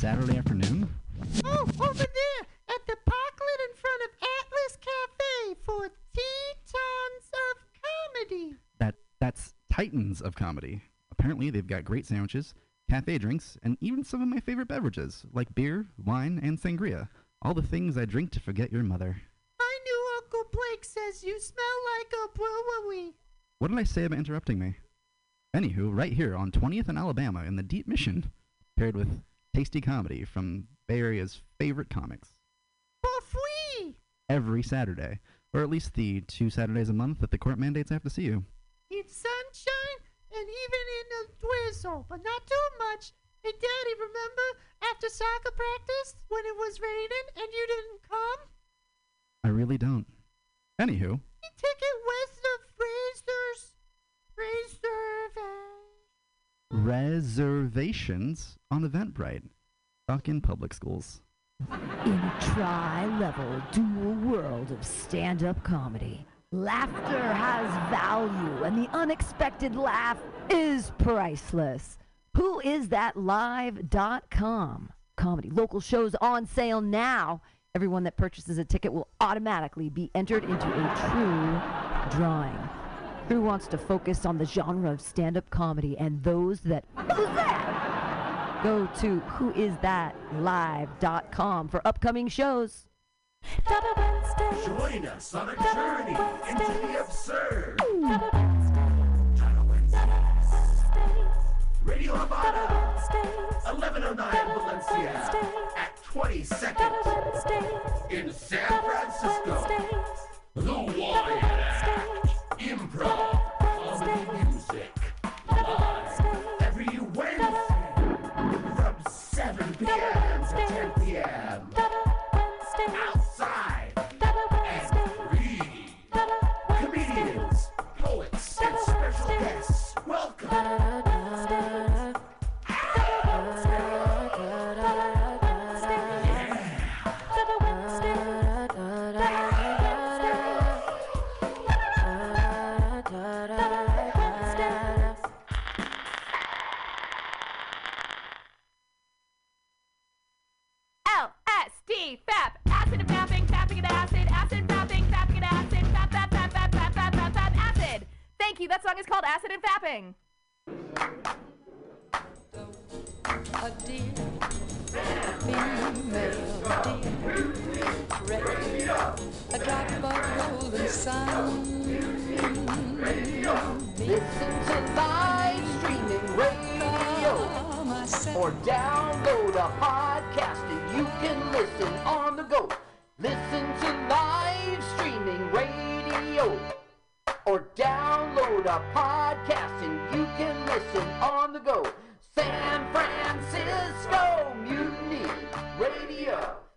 Saturday afternoon? Oh, over there at the parklet in front of Atlas Cafe for Tetons of Comedy. That that's Titans of Comedy. Apparently, they've got great sandwiches, cafe drinks, and even some of my favorite beverages, like beer, wine, and sangria. All the things I drink to forget your mother. I knew Uncle Blake says you smell like a brewery. What did I say about interrupting me? Anywho, right here on 20th and Alabama in the Deep Mission, paired with tasty comedy from Bay Area's favorite comics. For free! Every Saturday, or at least the two Saturdays a month that the court mandates I have to see you. In sunshine and even in a drizzle, but not too much. Hey, Daddy, remember after soccer practice when it was raining and you didn't come? I really don't. Anywho, Ticket west of Fraser's Reserve. Reservations on Eventbrite. Stuck in public schools. In a tri-level dual world of stand-up comedy, laughter has value and the unexpected laugh is priceless. Who is that live.com? Comedy local shows on sale now. Everyone that purchases a ticket will automatically be entered into a true drawing. Drew wants to focus on the genre of stand-up comedy and those that who's that? Go to whoisthatlive.com for upcoming shows. Join us on a journey into the absurd. Radio Havana, 1109 Valencia, at 22nd in San Francisco. The Wyatt Act, improv, song is called Acid and Fapping. a dear female dear a drop of golden sun streaming radio or download a podcast and you can listen on the go. Listen to live streaming radio or download a podcast and you can listen on the go. San Francisco Mutiny Radio.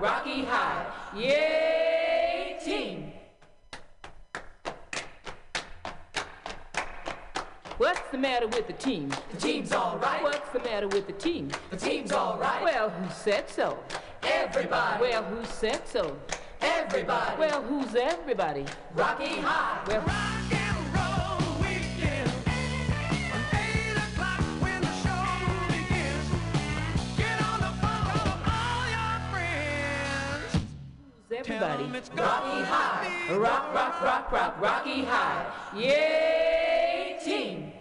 Rocky High. Yay, team. What's the matter with the team? The team's all right. What's the matter with the team? The team's all right. Well, who said so? Everybody. Well, who said so? Everybody. Well, who's everybody? Rocky High. Well, everybody. Rocky High. Rock, rock, rock, rock, Rocky High. Yay, team.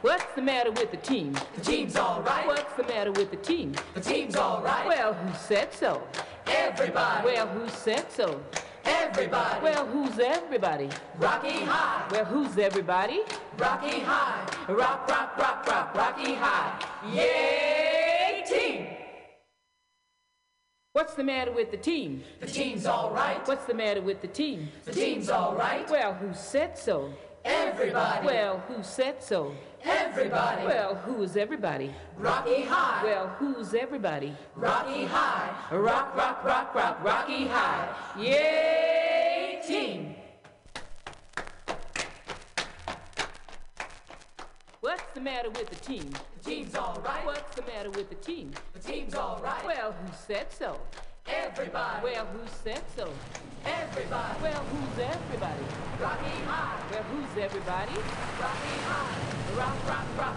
What's the matter with the team? The team's alright. What's the matter with the team? The team's alright. Well, who said so? Everybody. Well, who said so? Everybody. Well, who's everybody? Rocky High. Well, who's everybody? Rocky High. Rock, rock, rock, rock, Rocky High. Yay, team. What's the matter with the team? The team's alright. What's the matter with the team? The team's alright. Well, who said so? Everybody. Well, who said so? Everybody. Well, who's everybody? Rocky High. Well, who's everybody? Rocky High. Rock, rock, rock, rock, Rocky High. Yay, team. What's the matter with the team? The team's alright. What's the matter with the team? The team's alright. Well, who said so? Everybody. Well, who said so? Everybody. Well, who's everybody? Rocky High. Well, who's everybody? Rocky High. Rock, rock, rock.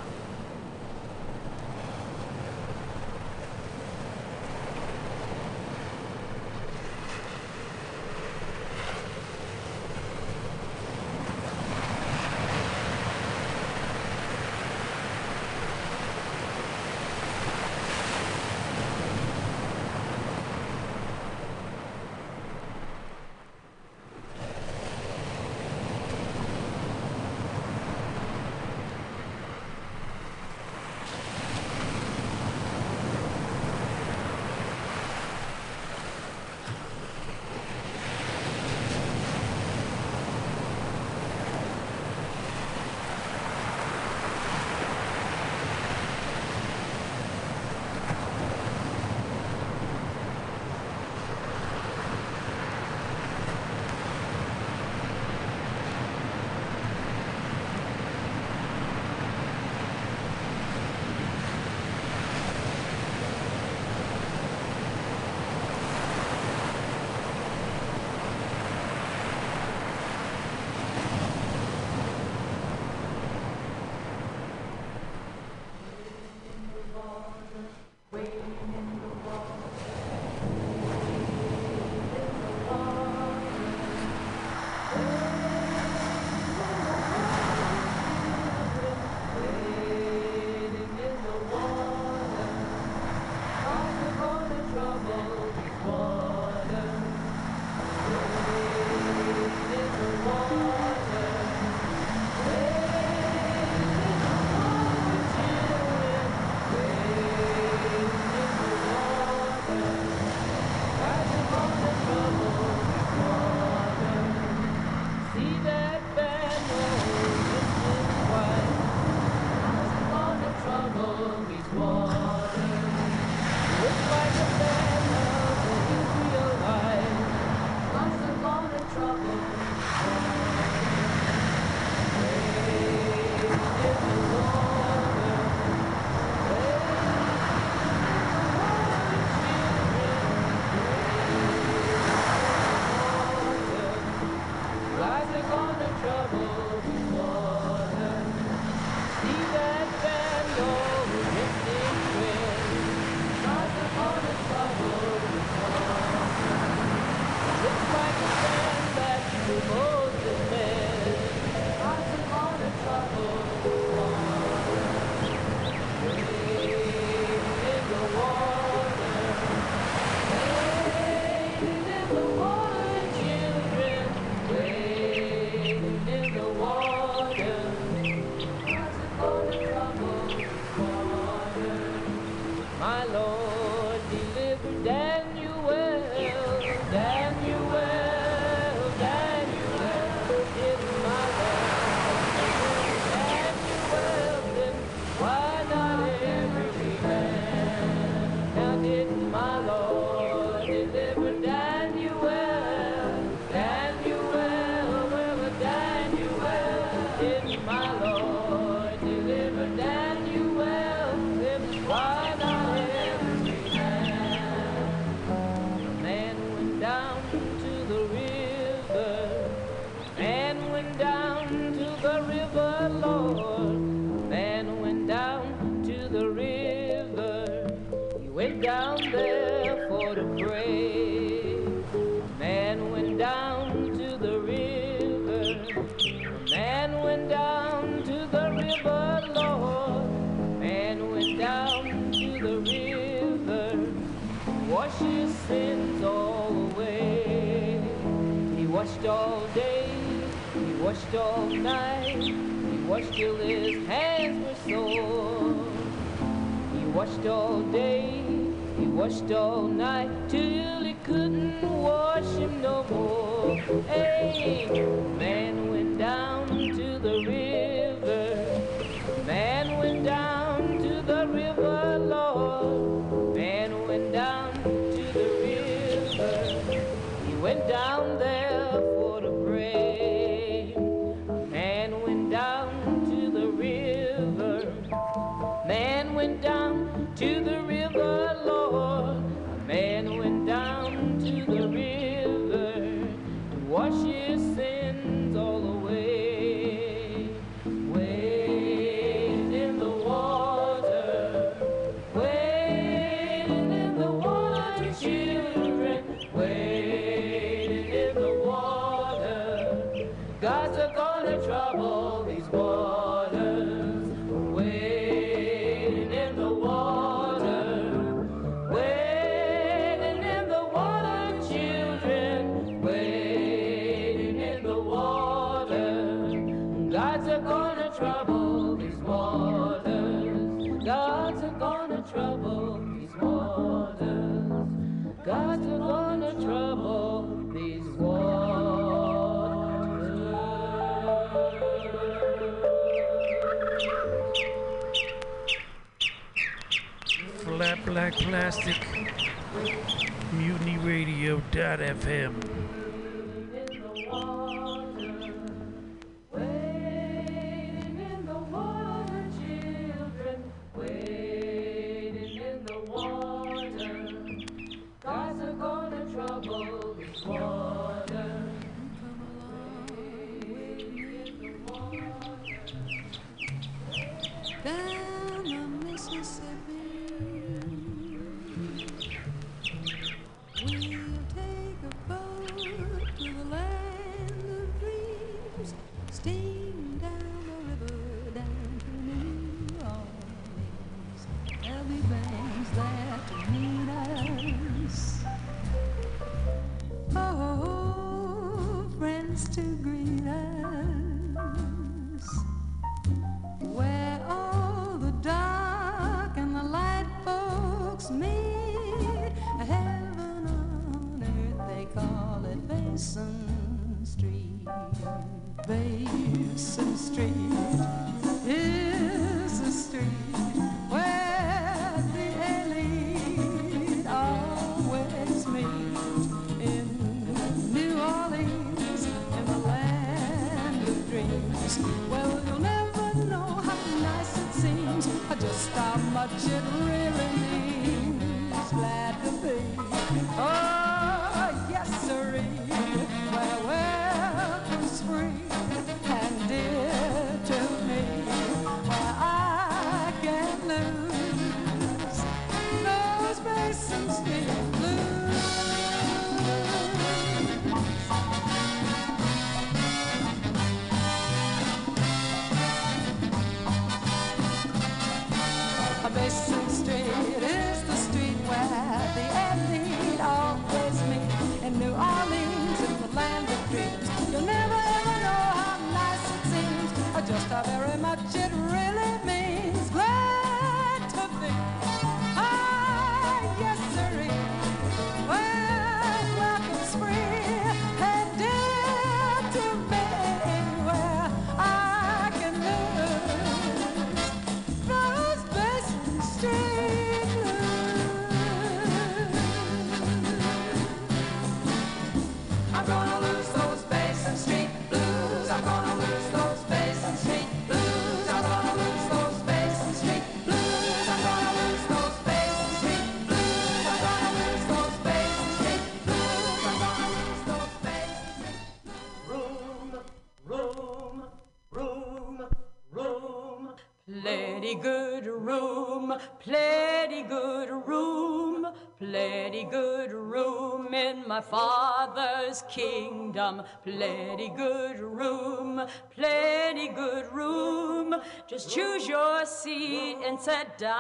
good room, plenty good room, plenty good room in my father's kingdom, plenty good room, plenty good room. Just choose your seat and sit down.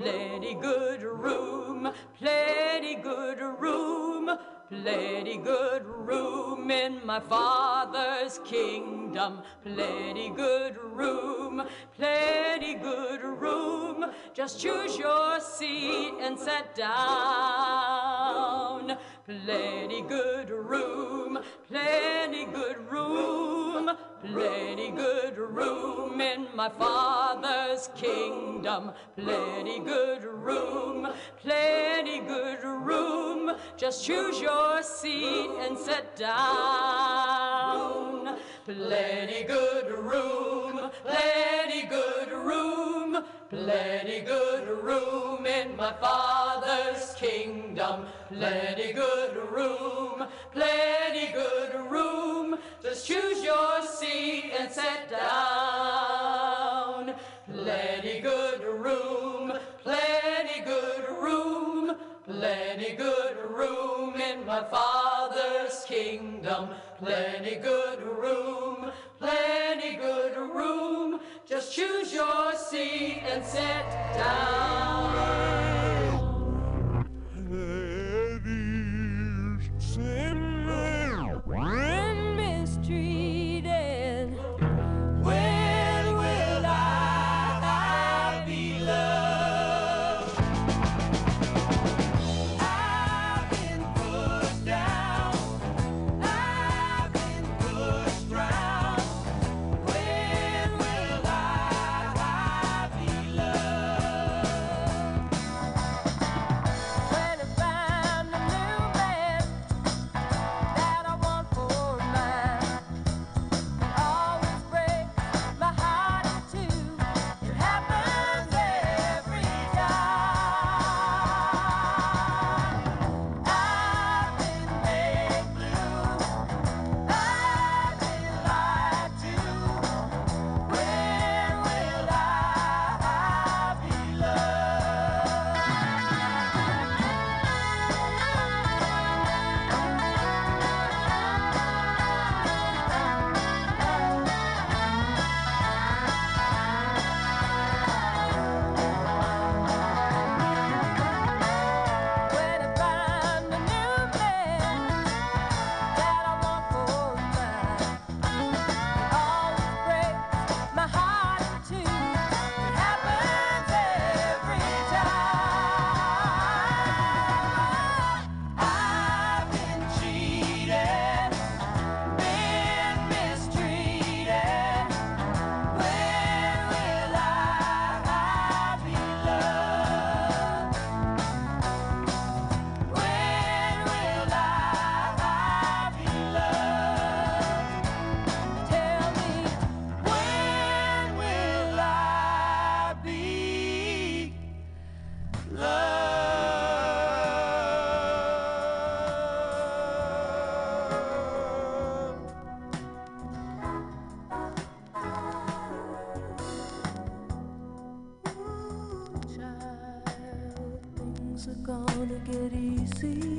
Plenty good room, plenty good room plenty good room in my father's kingdom. Plenty good room, plenty good room. Just choose your seat and sit down. Plenty good room, plenty good room, plenty good room in my father's kingdom. Plenty good room, plenty good room. Just choose your seat and sit down. Plenty good room, plenty good room, plenty good room in my father's kingdom. Plenty good room, plenty good room. Just choose your seat and sit down. Plenty good room, plenty good room, plenty good room in my father's kingdom. Plenty good room, plenty good room. Just choose your seat and sit down. Things are gonna get easier.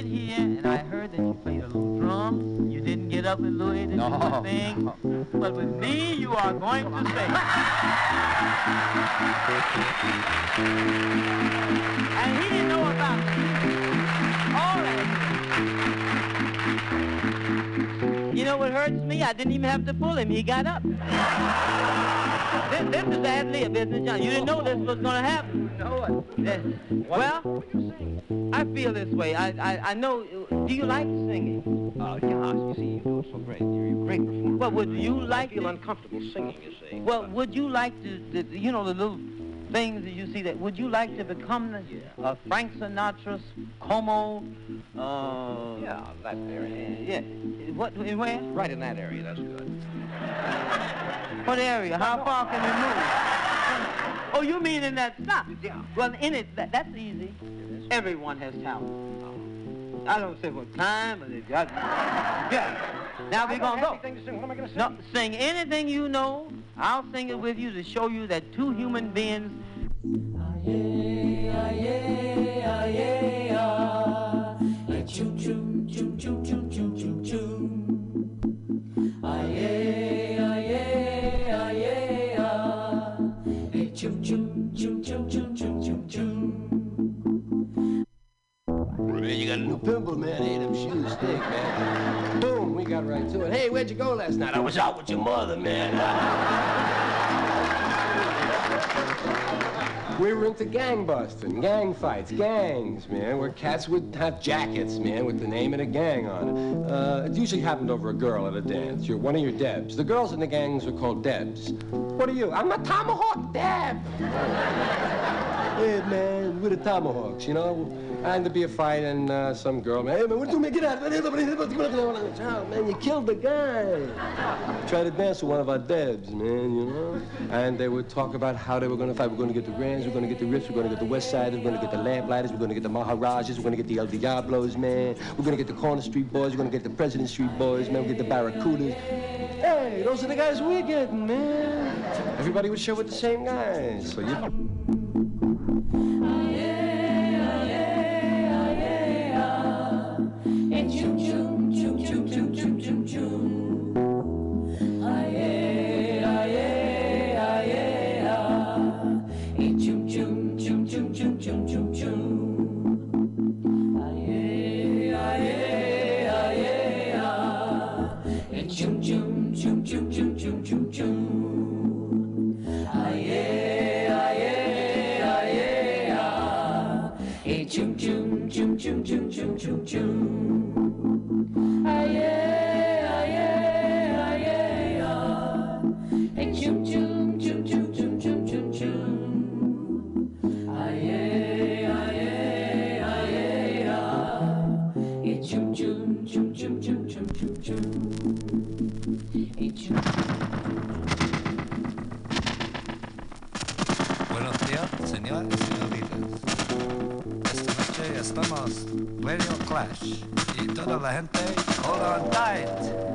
Sit here, and I heard that you played a little drums. You didn't get up and Louis to No, do the thing. But with me, you are going to sing. and he didn't know about all that. You know what hurts me? I didn't even have to pull him. He got up. this, this is ad lib, isn't it, John? You didn't know this was going to happen. No, it. Well, feel this way. I, I, I know. Do you like singing? Oh, gosh, you see, you do it so great. You're a great performer. Well, would you like I feel to- uncomfortable singing, you see. Well, would you like to, the, you know, the little things that you see that, would you like to become the, uh, Frank Sinatra's Como, uh... Yeah, that area. Yeah. What, in where? Right in that area, that's good. What area? How far can we move? Oh, you mean in that stop? Yeah. Well, in it, that, that's easy. Everyone has talent. I don't say what time, but they've got. Yeah. Now we're gonna go. Anything to sing. What am I going to sing? No, sing anything you know. I'll sing it with you to show you that two human beings. Man, pimple, man. Hey, them shoes stink, man. Boom, we got right to it. Hey, where'd you go last night? I was out with your mother, man. we were into gang busting, gang fights, gangs, man, where cats would have jackets, man, with the name of the gang on it. Uh, it usually happened over a girl at a dance. You're one of your Debs. The girls in the gangs were called Debs. What are you? I'm a Tomahawk Deb. Hey, man, we're the tomahawks, you know? And there'd be a fight, and uh, some girl, man, hey, man, what are you doing? Get out! Oh, man, you killed the guy. Try to dance with one of our Debs, man, you know? And they would talk about how they were going to fight. We're going to get the Grands, we're going to get the Rips, we're going to get the West Siders, we're going to get the Lamplighters, we're going to get the Maharajas, we're going to get the El Diablos, man. We're going to get the Corner Street Boys, we're going to get the President Street Boys, man. We'll get the Barracudas. Hey, those are the guys we're getting, man. Everybody would show with the same guys. So you. Buenos Clash y toda la gente hold on tight.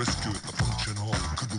rescue the functional.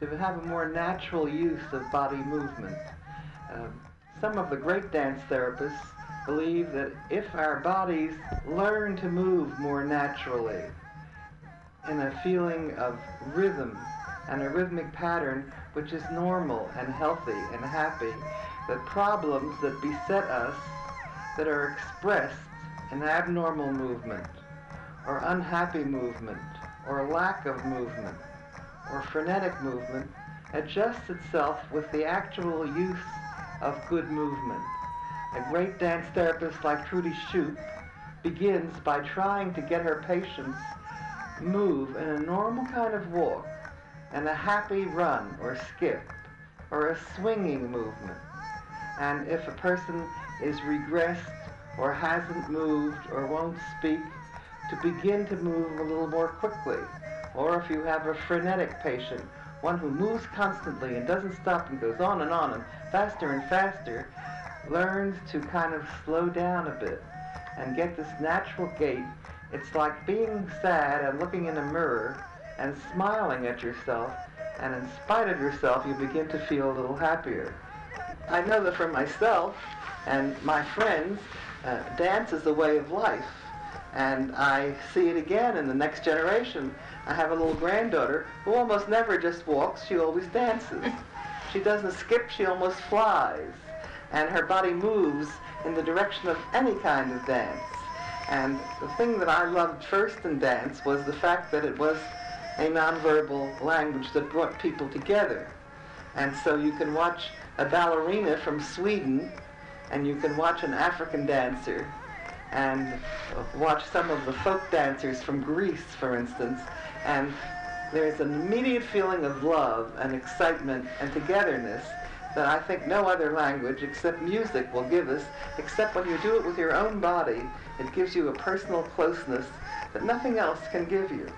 To have a more natural use of body movement. Um, some of the great dance therapists believe that if our bodies learn to move more naturally, in a feeling of rhythm and a rhythmic pattern which is normal and healthy and happy, that problems that beset us that are expressed in abnormal movement or unhappy movement or lack of movement or frenetic movement adjusts itself with the actual use of good movement. A great dance therapist like Trudi Schoop begins by trying to get her patients move in a normal kind of walk and a happy run or skip or a swinging movement. And if a person is regressed or hasn't moved or won't speak, to begin to move a little more quickly. Or if you have a frenetic patient, one who moves constantly and doesn't stop and goes on and on and faster and faster, learns to kind of slow down a bit and get this natural gait. It's like being sad and looking in a mirror and smiling at yourself, and in spite of yourself, you begin to feel a little happier. I know that for myself and my friends, uh, dance is a way of life. And I see it again in the next generation. I have a little granddaughter who almost never just walks, she always dances. She doesn't skip, she almost flies. And her body moves in the direction of any kind of dance. And the thing that I loved first in dance was the fact that it was a nonverbal language that brought people together. And so you can watch a ballerina from Sweden, and you can watch an African dancer, and watch some of the folk dancers from Greece, for instance, and there's an immediate feeling of love and excitement and togetherness that I think no other language except music will give us, except when you do it with your own body, it gives you a personal closeness that nothing else can give you.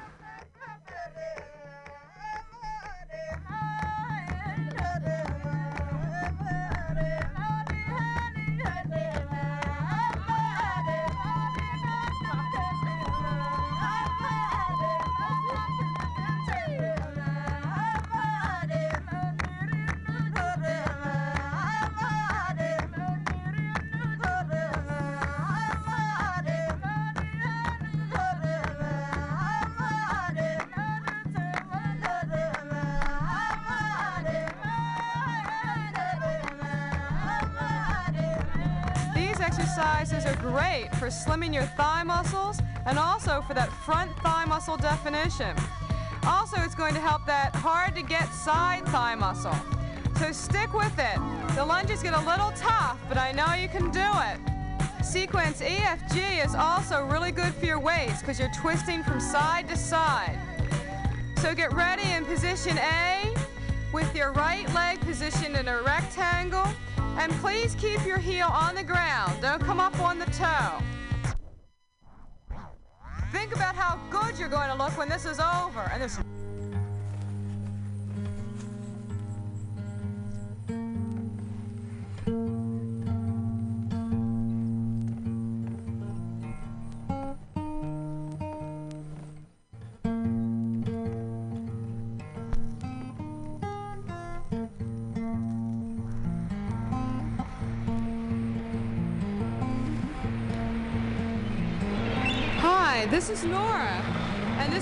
Slimming your thigh muscles and also for that front thigh muscle definition. Also, it's going to help that hard to get side thigh muscle. So stick with it. The lunges get a little tough, but I know you can do it. Sequence EFG is also really good for your weights because you're twisting from side to side. So get ready in position A with your right leg positioned in a rectangle. And please keep your heel on the ground. Don't come up on the toe. Think about how good you're going to look when this is over. And this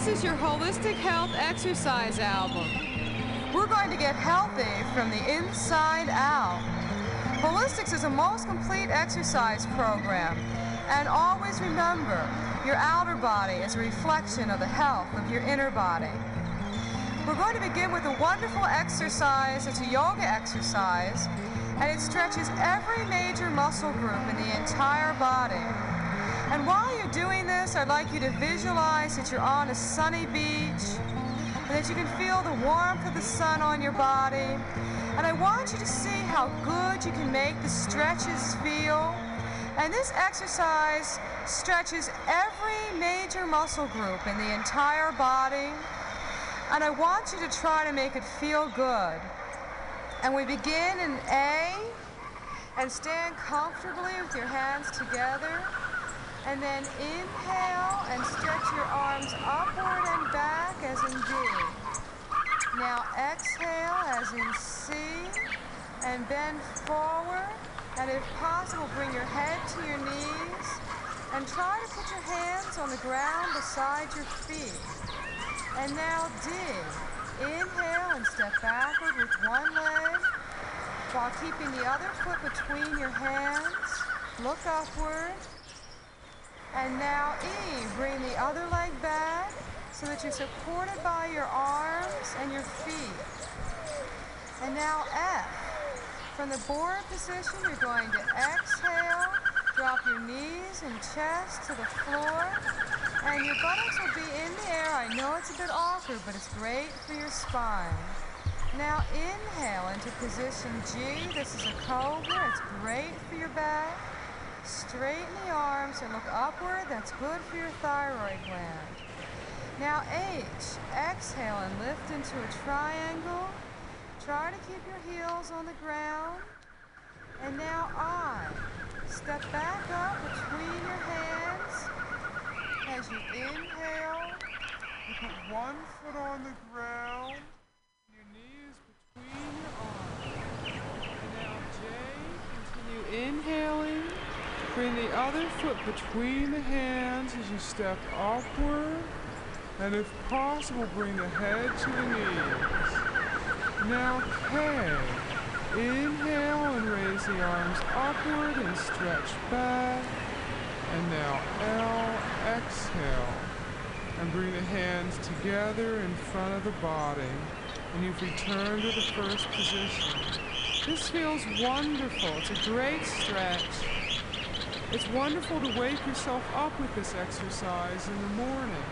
this is your Holistic Health Exercise album. We're going to get healthy from the inside out. Holistics is a most complete exercise program, and always remember your outer body is a reflection of the health of your inner body. We're going to begin with a wonderful exercise. It's a yoga exercise, and it stretches every major muscle group in the entire body. And while you're doing this, I'd like you to visualize that you're on a sunny beach and that you can feel the warmth of the sun on your body. And I want you to see how good you can make the stretches feel. And this exercise stretches every major muscle group in the entire body. And I want you to try to make it feel good. And we begin in A and stand comfortably with your hands together. And then inhale and stretch your arms upward and back as in D. Now exhale as in C and bend forward. And if possible, bring your head to your knees and try to put your hands on the ground beside your feet. And now D. Inhale and step backward with one leg while keeping the other foot between your hands. Look upward. And now E, bring the other leg back so that you're supported by your arms and your feet. And now F. From the board position, you're going to exhale, drop your knees and chest to the floor, and your buttocks will be in the air. I know it's a bit awkward, but it's great for your spine. Now inhale into position G. This is a cobra. It's great for your back. Straighten the arms and look upward. That's good for your thyroid gland. Now H, exhale and lift into a triangle. Try to keep your heels on the ground. And now I, step back up between your hands. As you inhale, you put one foot on the ground, your knees between your arms. And now J, continue inhaling. Bring the other foot between the hands as you step upward. And if possible, bring the head to the knees. Now K. Inhale and raise the arms upward and stretch back. And now L. Exhale. And bring the hands together in front of the body. And you've returned to the first position. This feels wonderful. It's a great stretch. It's wonderful to wake yourself up with this exercise in the morning.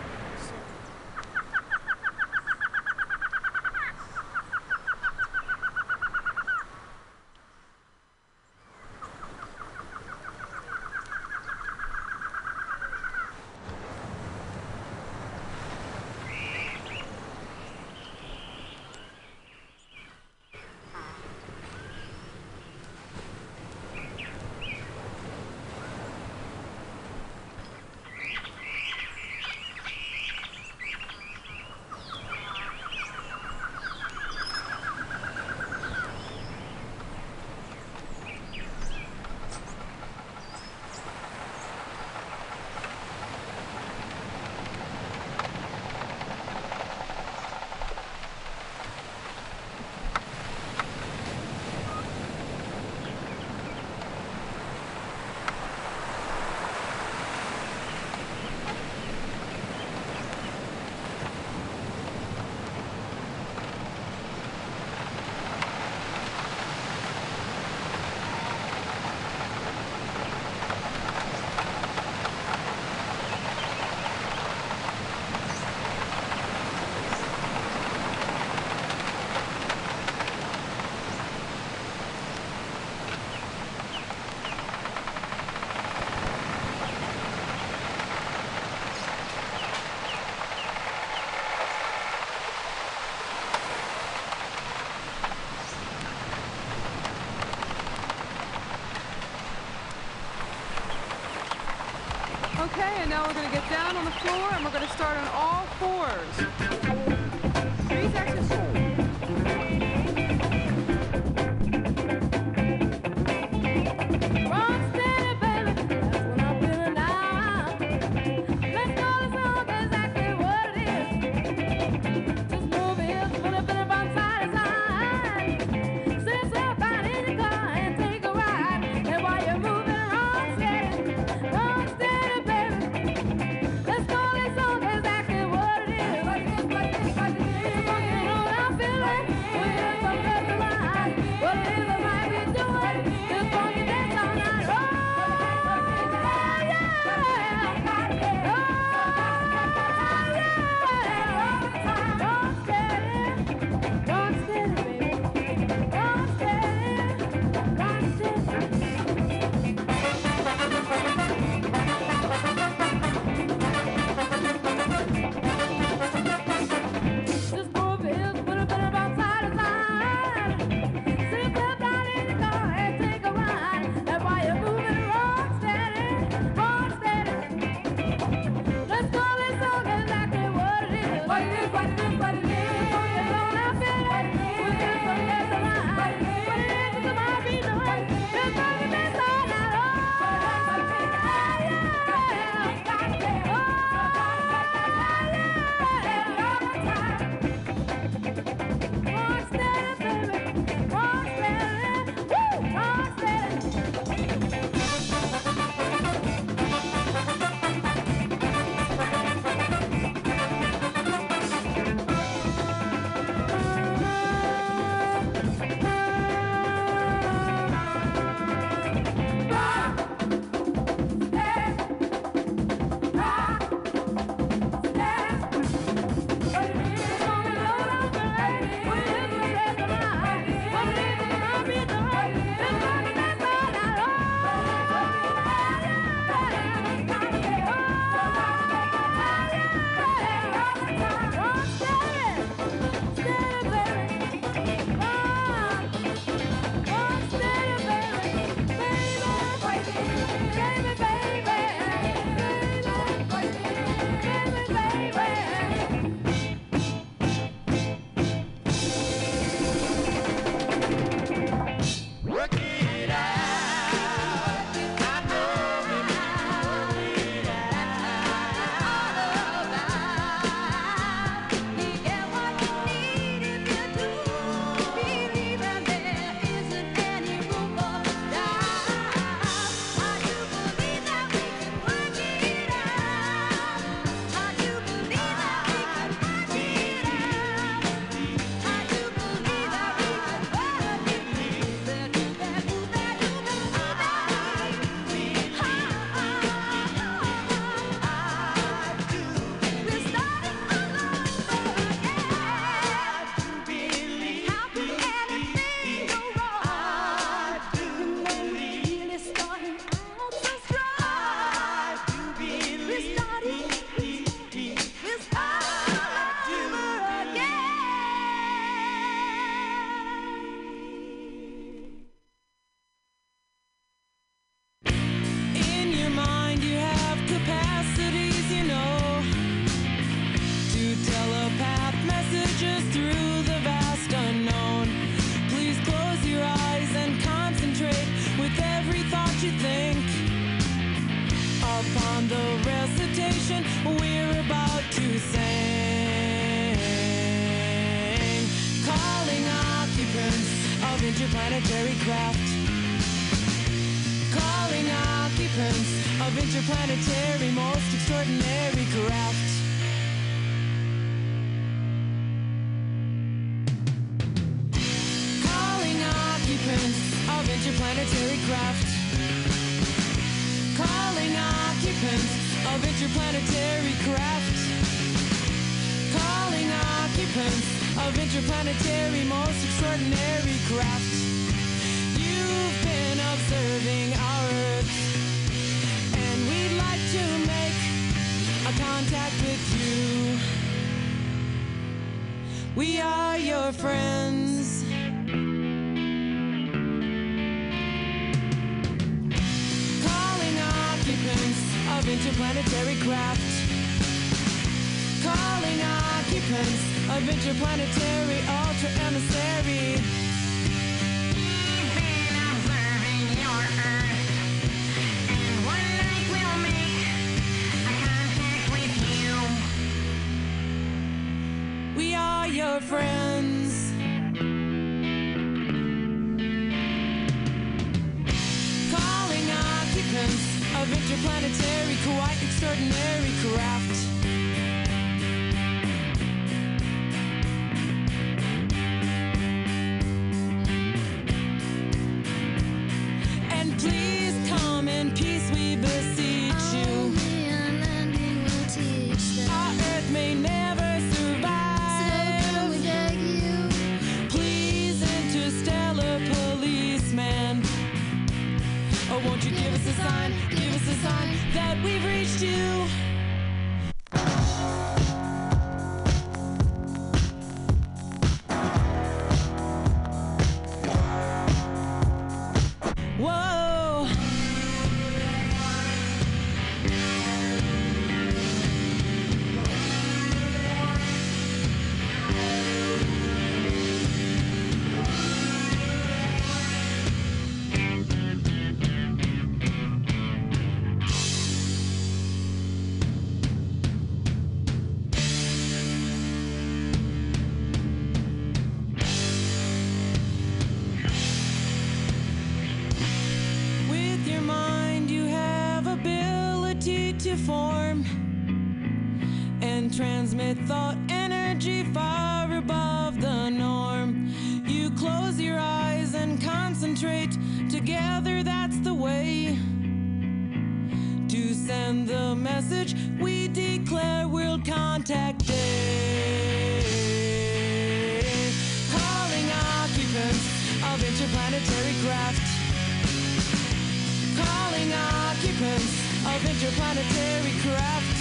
and now we're going to get down on the floor and we're going to start on all to form and transmit thought energy far above the norm. You close your eyes and concentrate together, that's the way to send the message. We declare World Contact Day. Calling occupants of interplanetary craft interplanetary craft.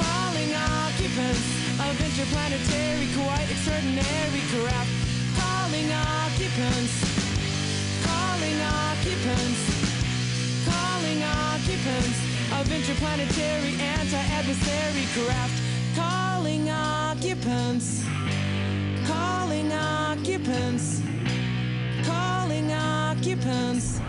Calling occupants of interplanetary, quite extraordinary craft. Calling occupants. Calling occupants. Calling occupants of interplanetary anti-adversary craft. Calling occupants. Calling occupants. Calling occupants.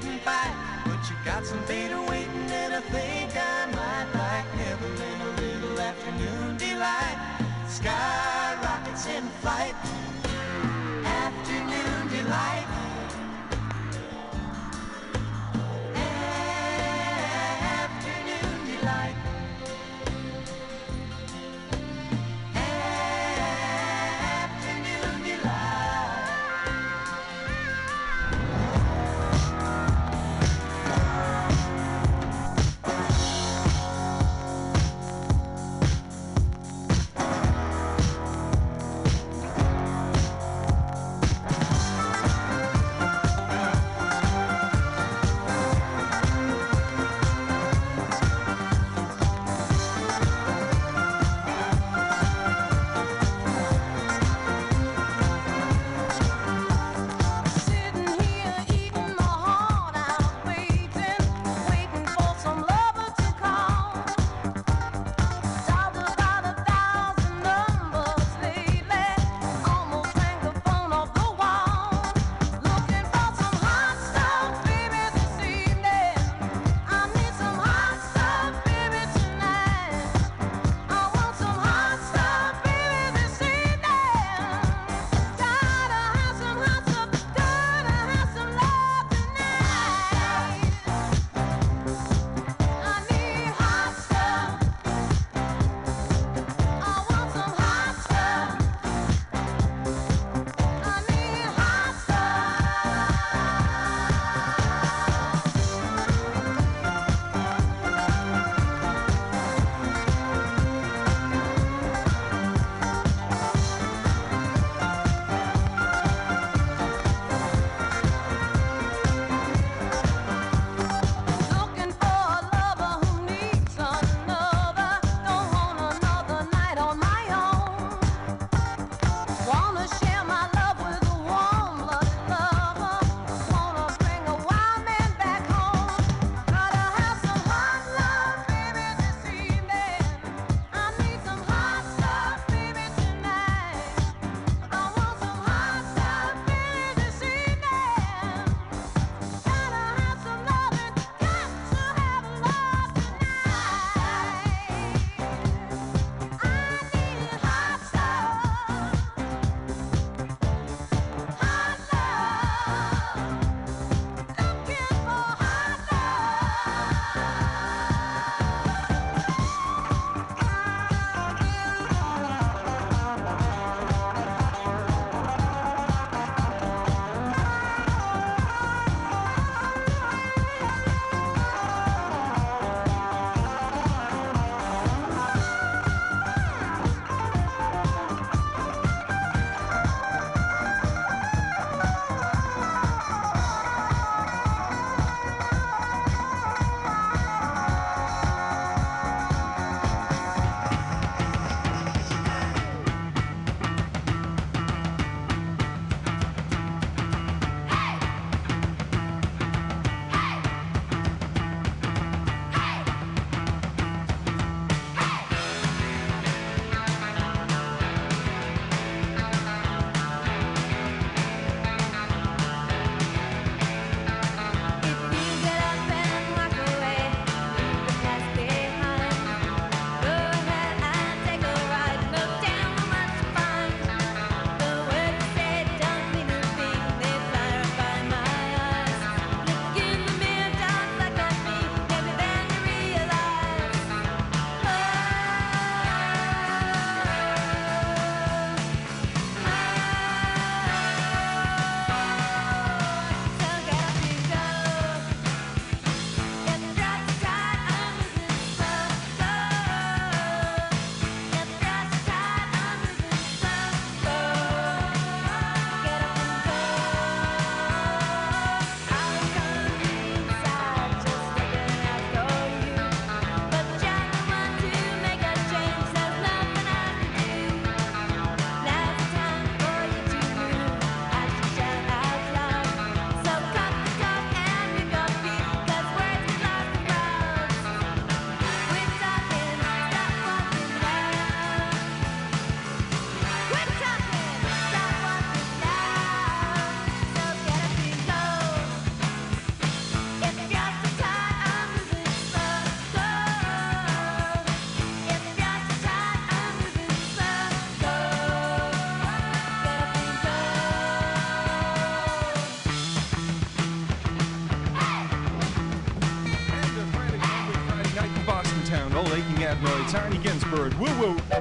didn't but you got some beta waiting in a thing.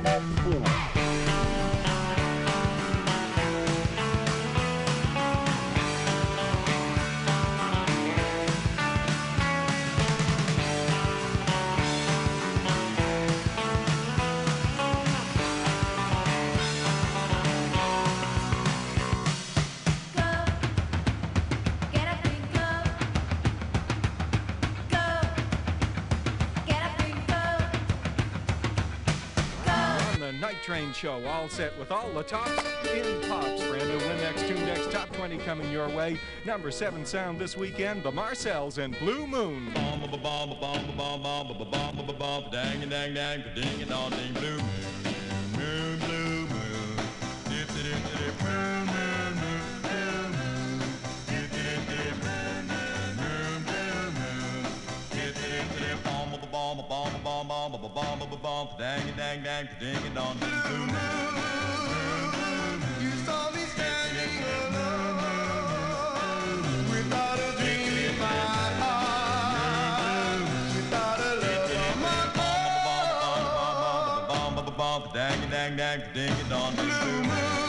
Thank you. show, all set with all the tops in pops. Brando Winx, TuneX, Top 20 coming your way. Number 7 sound this weekend, The Marcels and Blue Moon. Dang, dang, dang, ding, ding, blue moon. ding dong. Blue moon.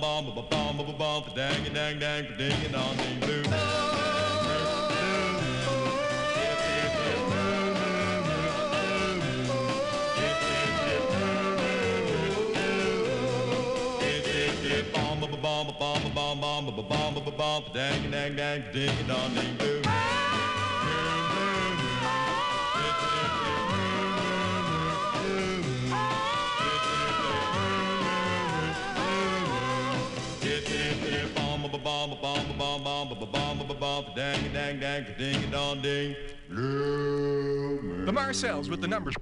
bom ba bom ba bom ba dang dang dang ding and on ding blue. Bomb, bomb, bomb, bomb, bomb, bomb, bomb, bomb, dang, dang, dang, ding, dong, ding, doo. bomb bomb bomb bomb bomb bomb dang dang dang ding dong ding. The Marcels with the numbers.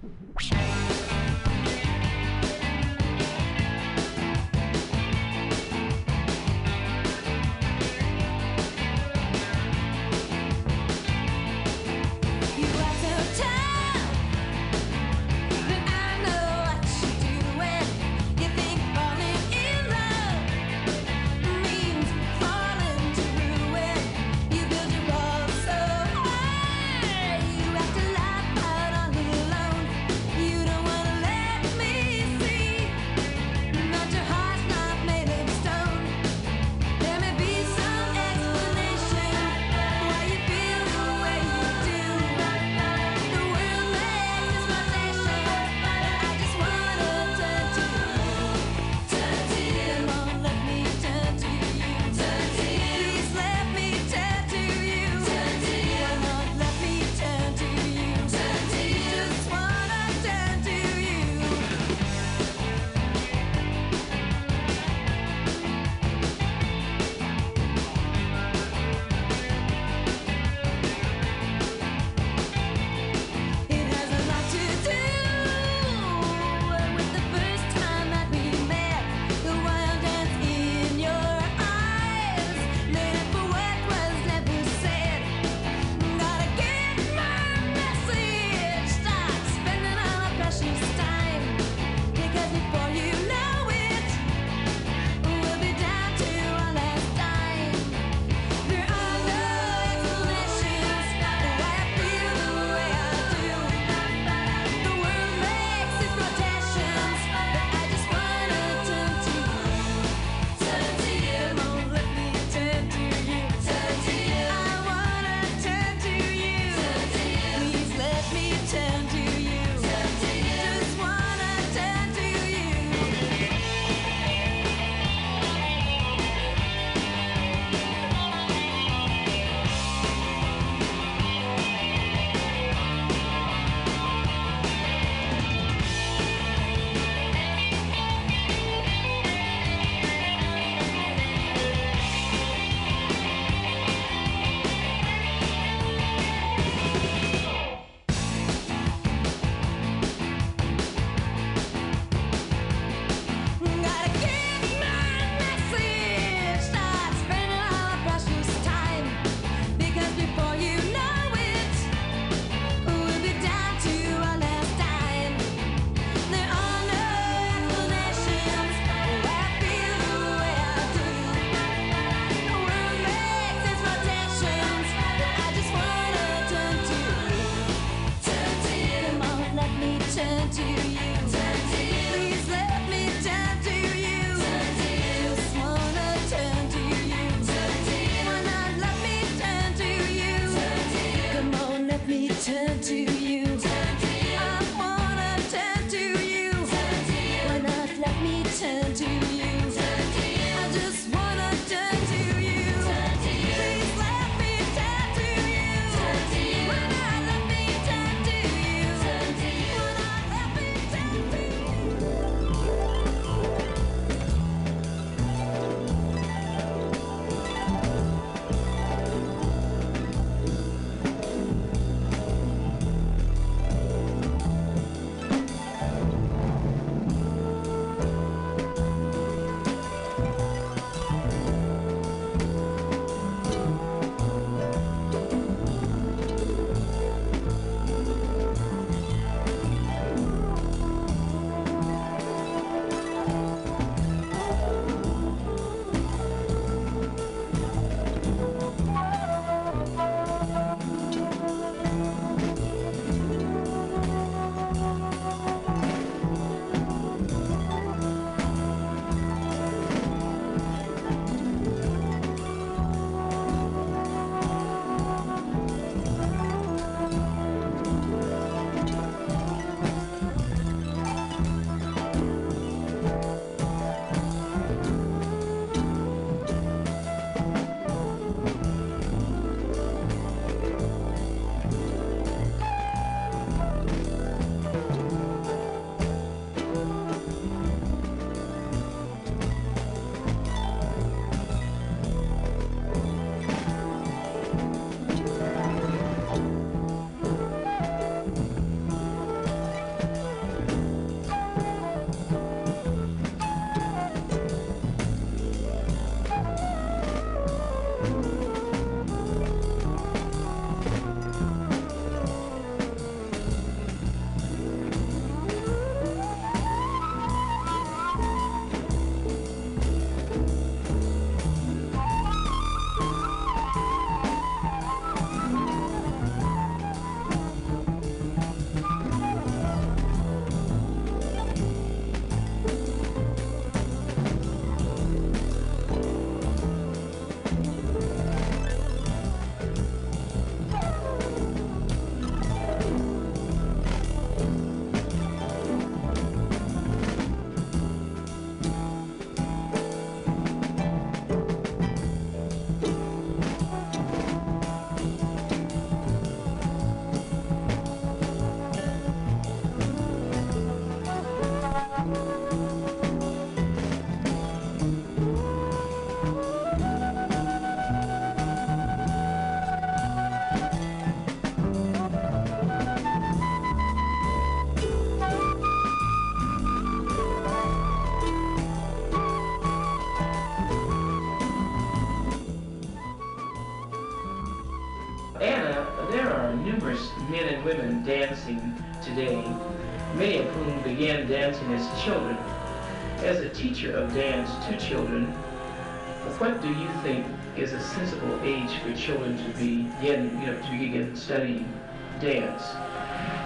Children to begin, you know, to begin studying dance?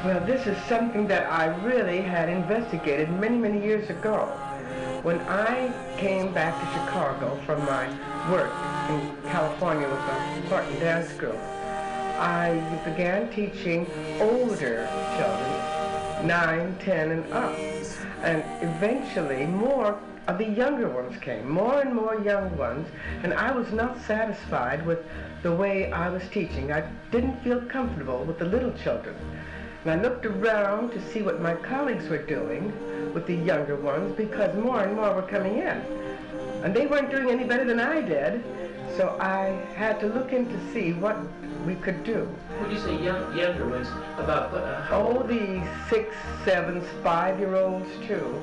Well, this is something that I really had investigated many, many years ago. When I came back to Chicago from my work in California with the Horton Dance Group, I began teaching older children, 9, 10, and up. And eventually more of the younger ones came, more and more young ones, and I was not satisfied with the way I was teaching. I didn't feel comfortable with the little children. And I looked around to see what my colleagues were doing with the younger ones because more and more were coming in. And they weren't doing any better than I did, so I had to look in to see what we could do. When you say young, younger ones, about? Uh, how Oh, the six, sevens, five-year-olds too.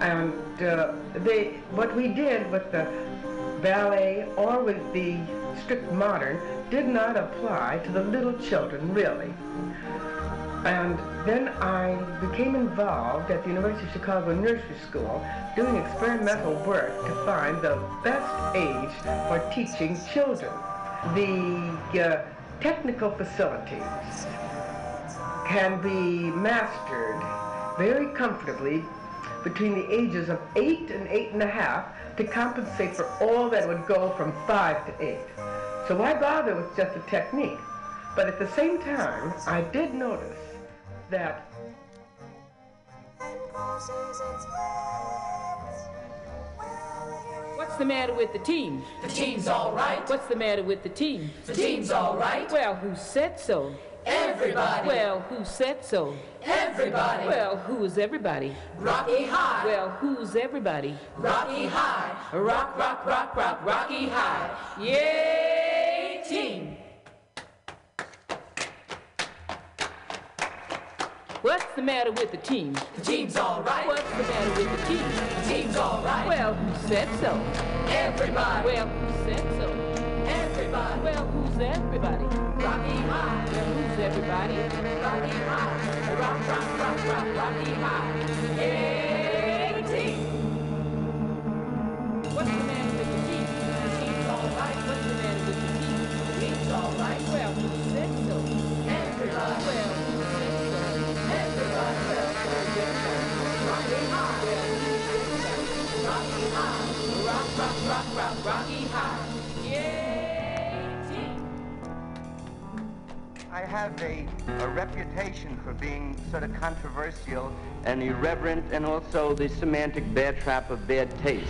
And uh, they, what we did with the ballet or with the strict modern did not apply to the little children, really. And then I became involved at the University of Chicago Nursery School doing experimental work to find the best age for teaching children. The uh, technical facilities can be mastered very comfortably between the ages of eight and eight and a half to compensate for all that would go from five to eight. So why bother with just a technique? But at the same time, I did notice that What's the matter with the team? The team's all right. What's the matter with the team? The team's all right. Well, who said so? Everybody. Well, who said so? Everybody. Well, who's everybody? Rocky High. Well, who's everybody? Rocky High. Rock, rock, rock, rock, Rocky High. Yay, team. What's the matter with the team? The team's all right. What's the matter with the team? The team's all right. Well, who said so? Everybody. Well, who said so? Everybody. Well, who's everybody? Rocky High. Well, who's everybody? Rocky High. Rock, rock, rock, rock, Rocky High. Yay, team. What's the matter with the team? The team's all right. What's the matter with the team? The team's all right. Well, Rock, rock, rock, rock, Rocky High. Team. I have a, a reputation for being sort of controversial and irreverent and also the semantic bear trap of bad taste.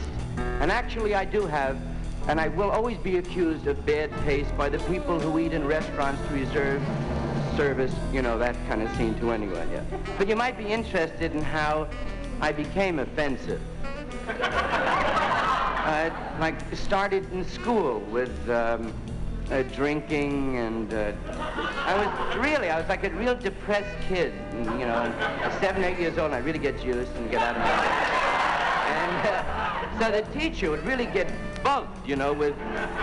And actually I do have, and I will always be accused of bad taste by the people who eat in restaurants to reserve service, you know, that kind of scene too anyway. Yeah. But you might be interested in how I became offensive. Uh, like started in school with um, uh, drinking and uh, I was really I was like a real depressed kid and, you know at seven eight years old and I really get juiced and get out of my and uh, so the teacher would really get bugged you know with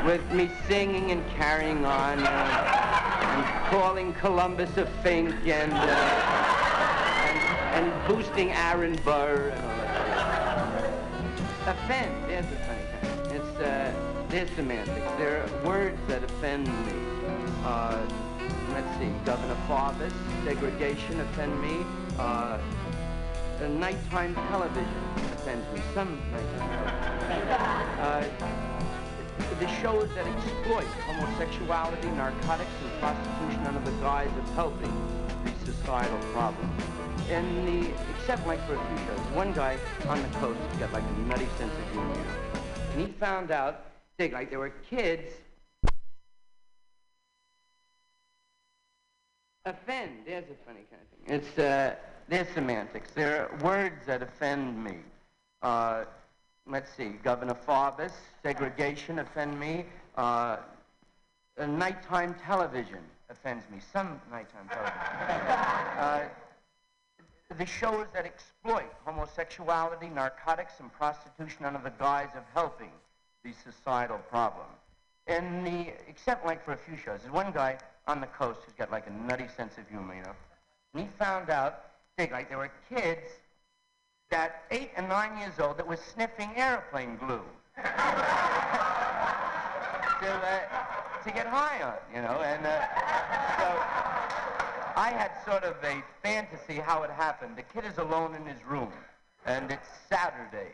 with me singing and carrying on uh, and calling Columbus a fink and, uh, and and boosting Aaron Burr and that. Offend, uh, there's semantics. There are words that offend me. Uh, let's see, Governor Faubus, segregation offend me. Uh, nighttime television offends me. Some nighttime television. Uh, the shows that exploit homosexuality, narcotics, and prostitution under the guise of helping the societal problem. And the, except like for a few shows, one guy on the coast got like a nutty sense of humor, and he found out, dig, like there were kids. Offend, there's a funny kind of thing. It's, uh, there's semantics. There are words that offend me. Uh, let's see, Governor Faubus, segregation offend me. Uh, nighttime television offends me. Some nighttime television. uh, the shows that exploit homosexuality, narcotics, and prostitution under the guise of helping the societal problem. And the, except like for a few shows, there's one guy on the coast who's got like a nutty sense of humor, you know. And he found out, dig, like there were kids that eight and nine years old that were sniffing airplane glue to uh, to get high on, you know. And uh, so I had sort of a fantasy how it happened. The kid is alone in his room, and it's Saturday.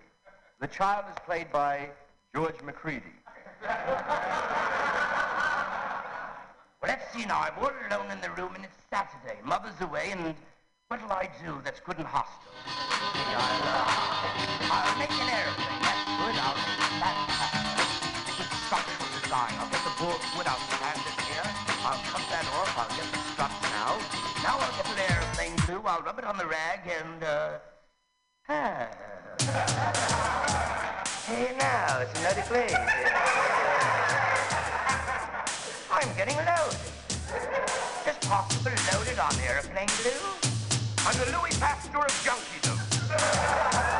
The child is played by George Macready. Well, let's see now. I'm all alone in the room, and it's Saturday. Mother's away, and what'll I do that's good and hostile? I'll, uh, I'll make an airplane. That's good. I'll make structural design. I'll get the board wood out and. I'll cut that off. I'll get the struts now. Now I'll get an airplane glue. I'll rub it on the rag and, uh... Ah. Hey, now, it's another place. I'm getting loaded. Just possible loaded on airplane glue? I'm the Louis Pasteur of junkiedom.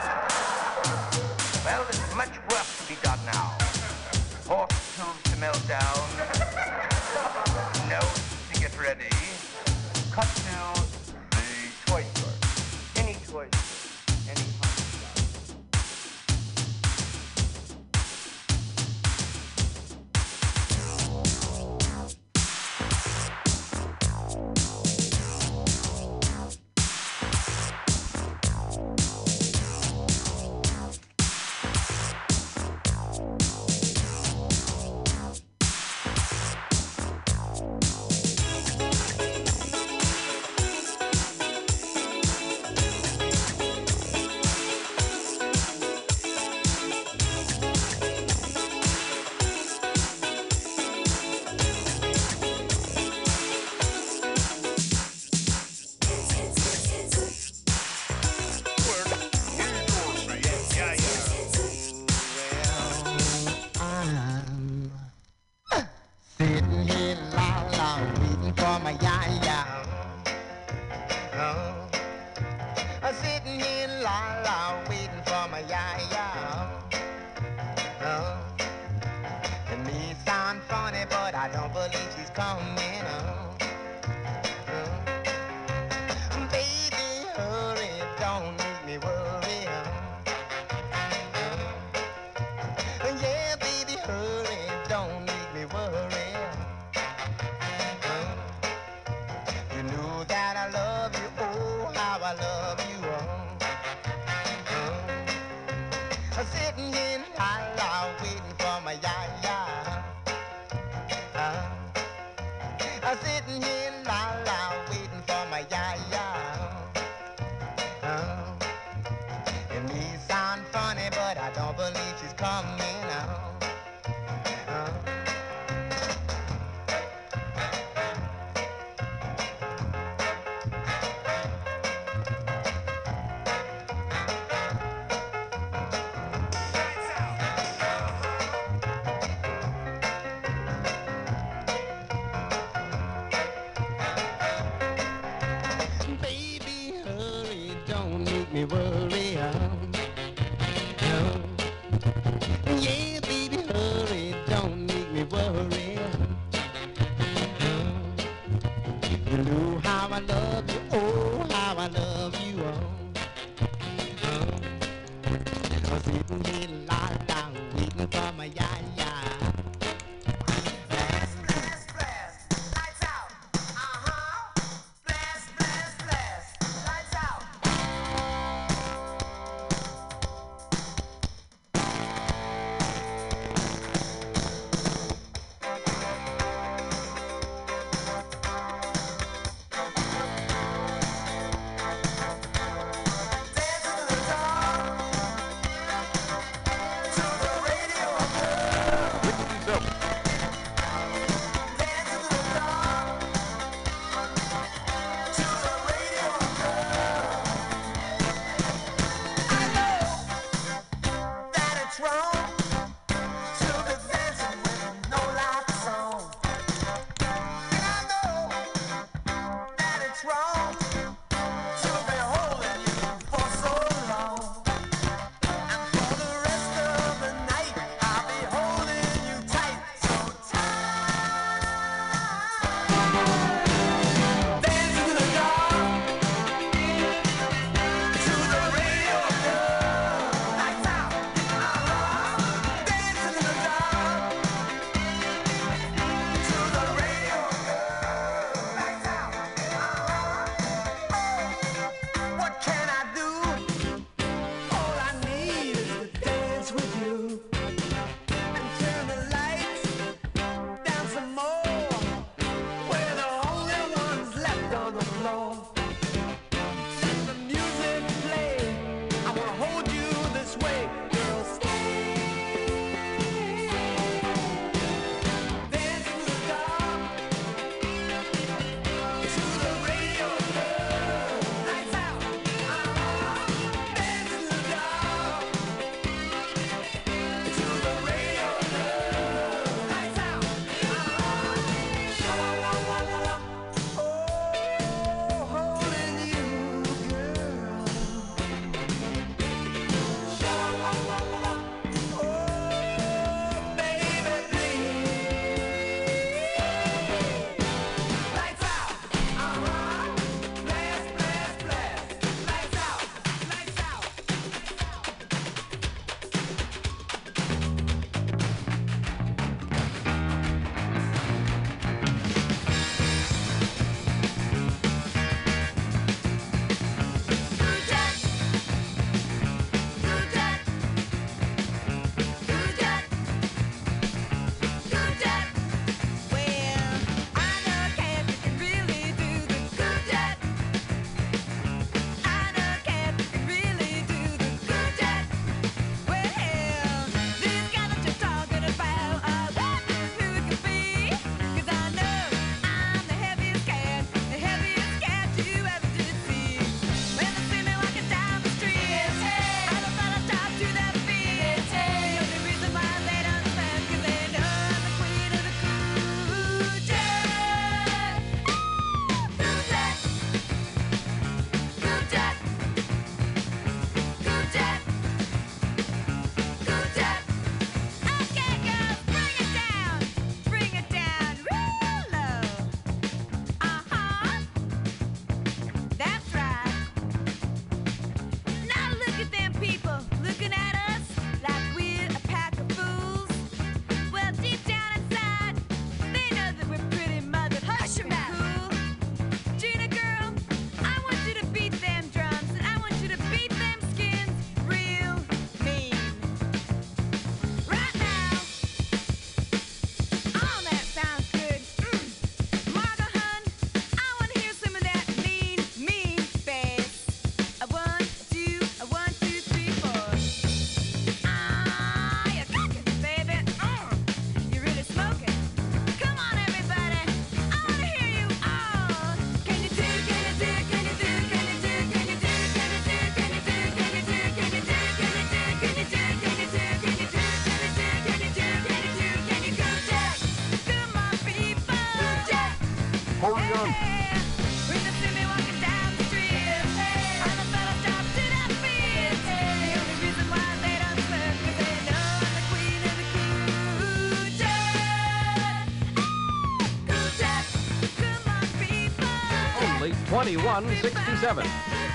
2167.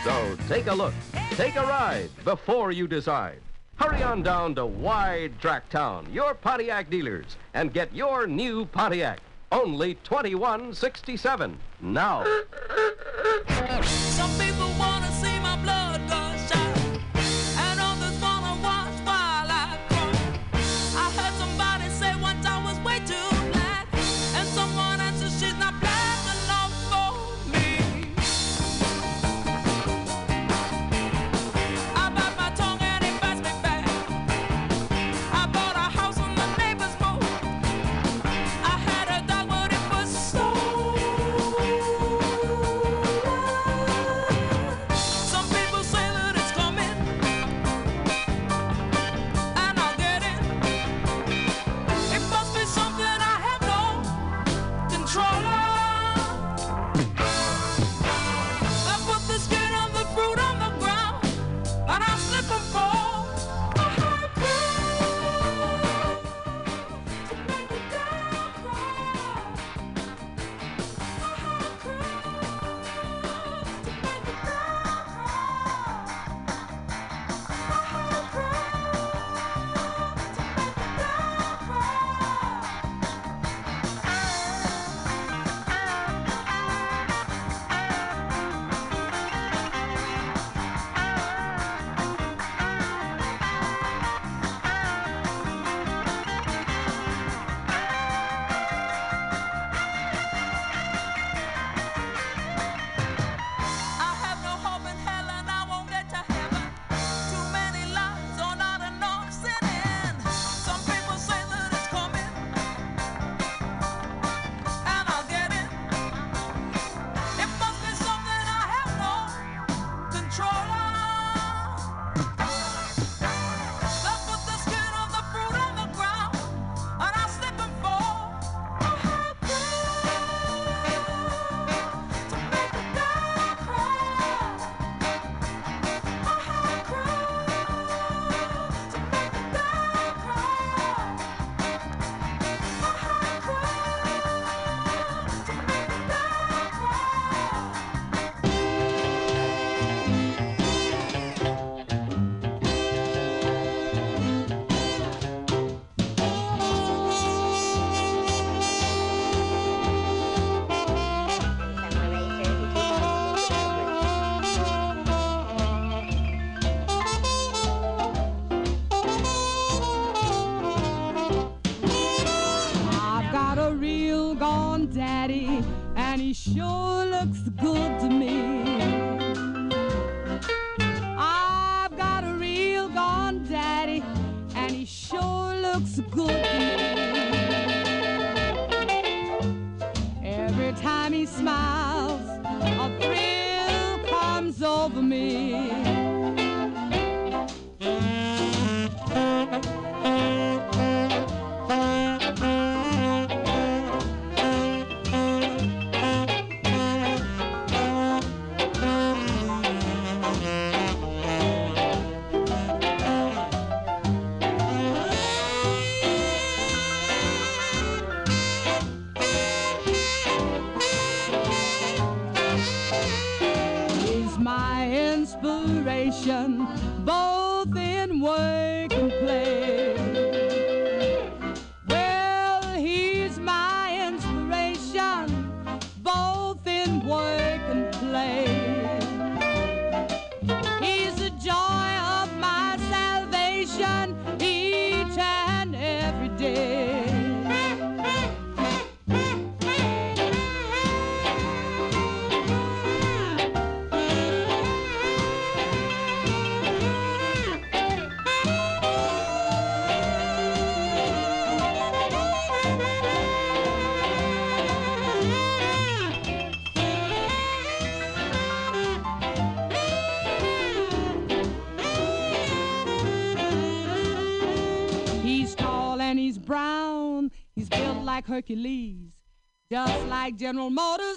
So take a look, take a ride before you decide. Hurry on down to Wide Track Town, your Pontiac dealers, and get your new Pontiac. Only 2167 now. sure. Hercules. Just like General Motors.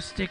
Plastic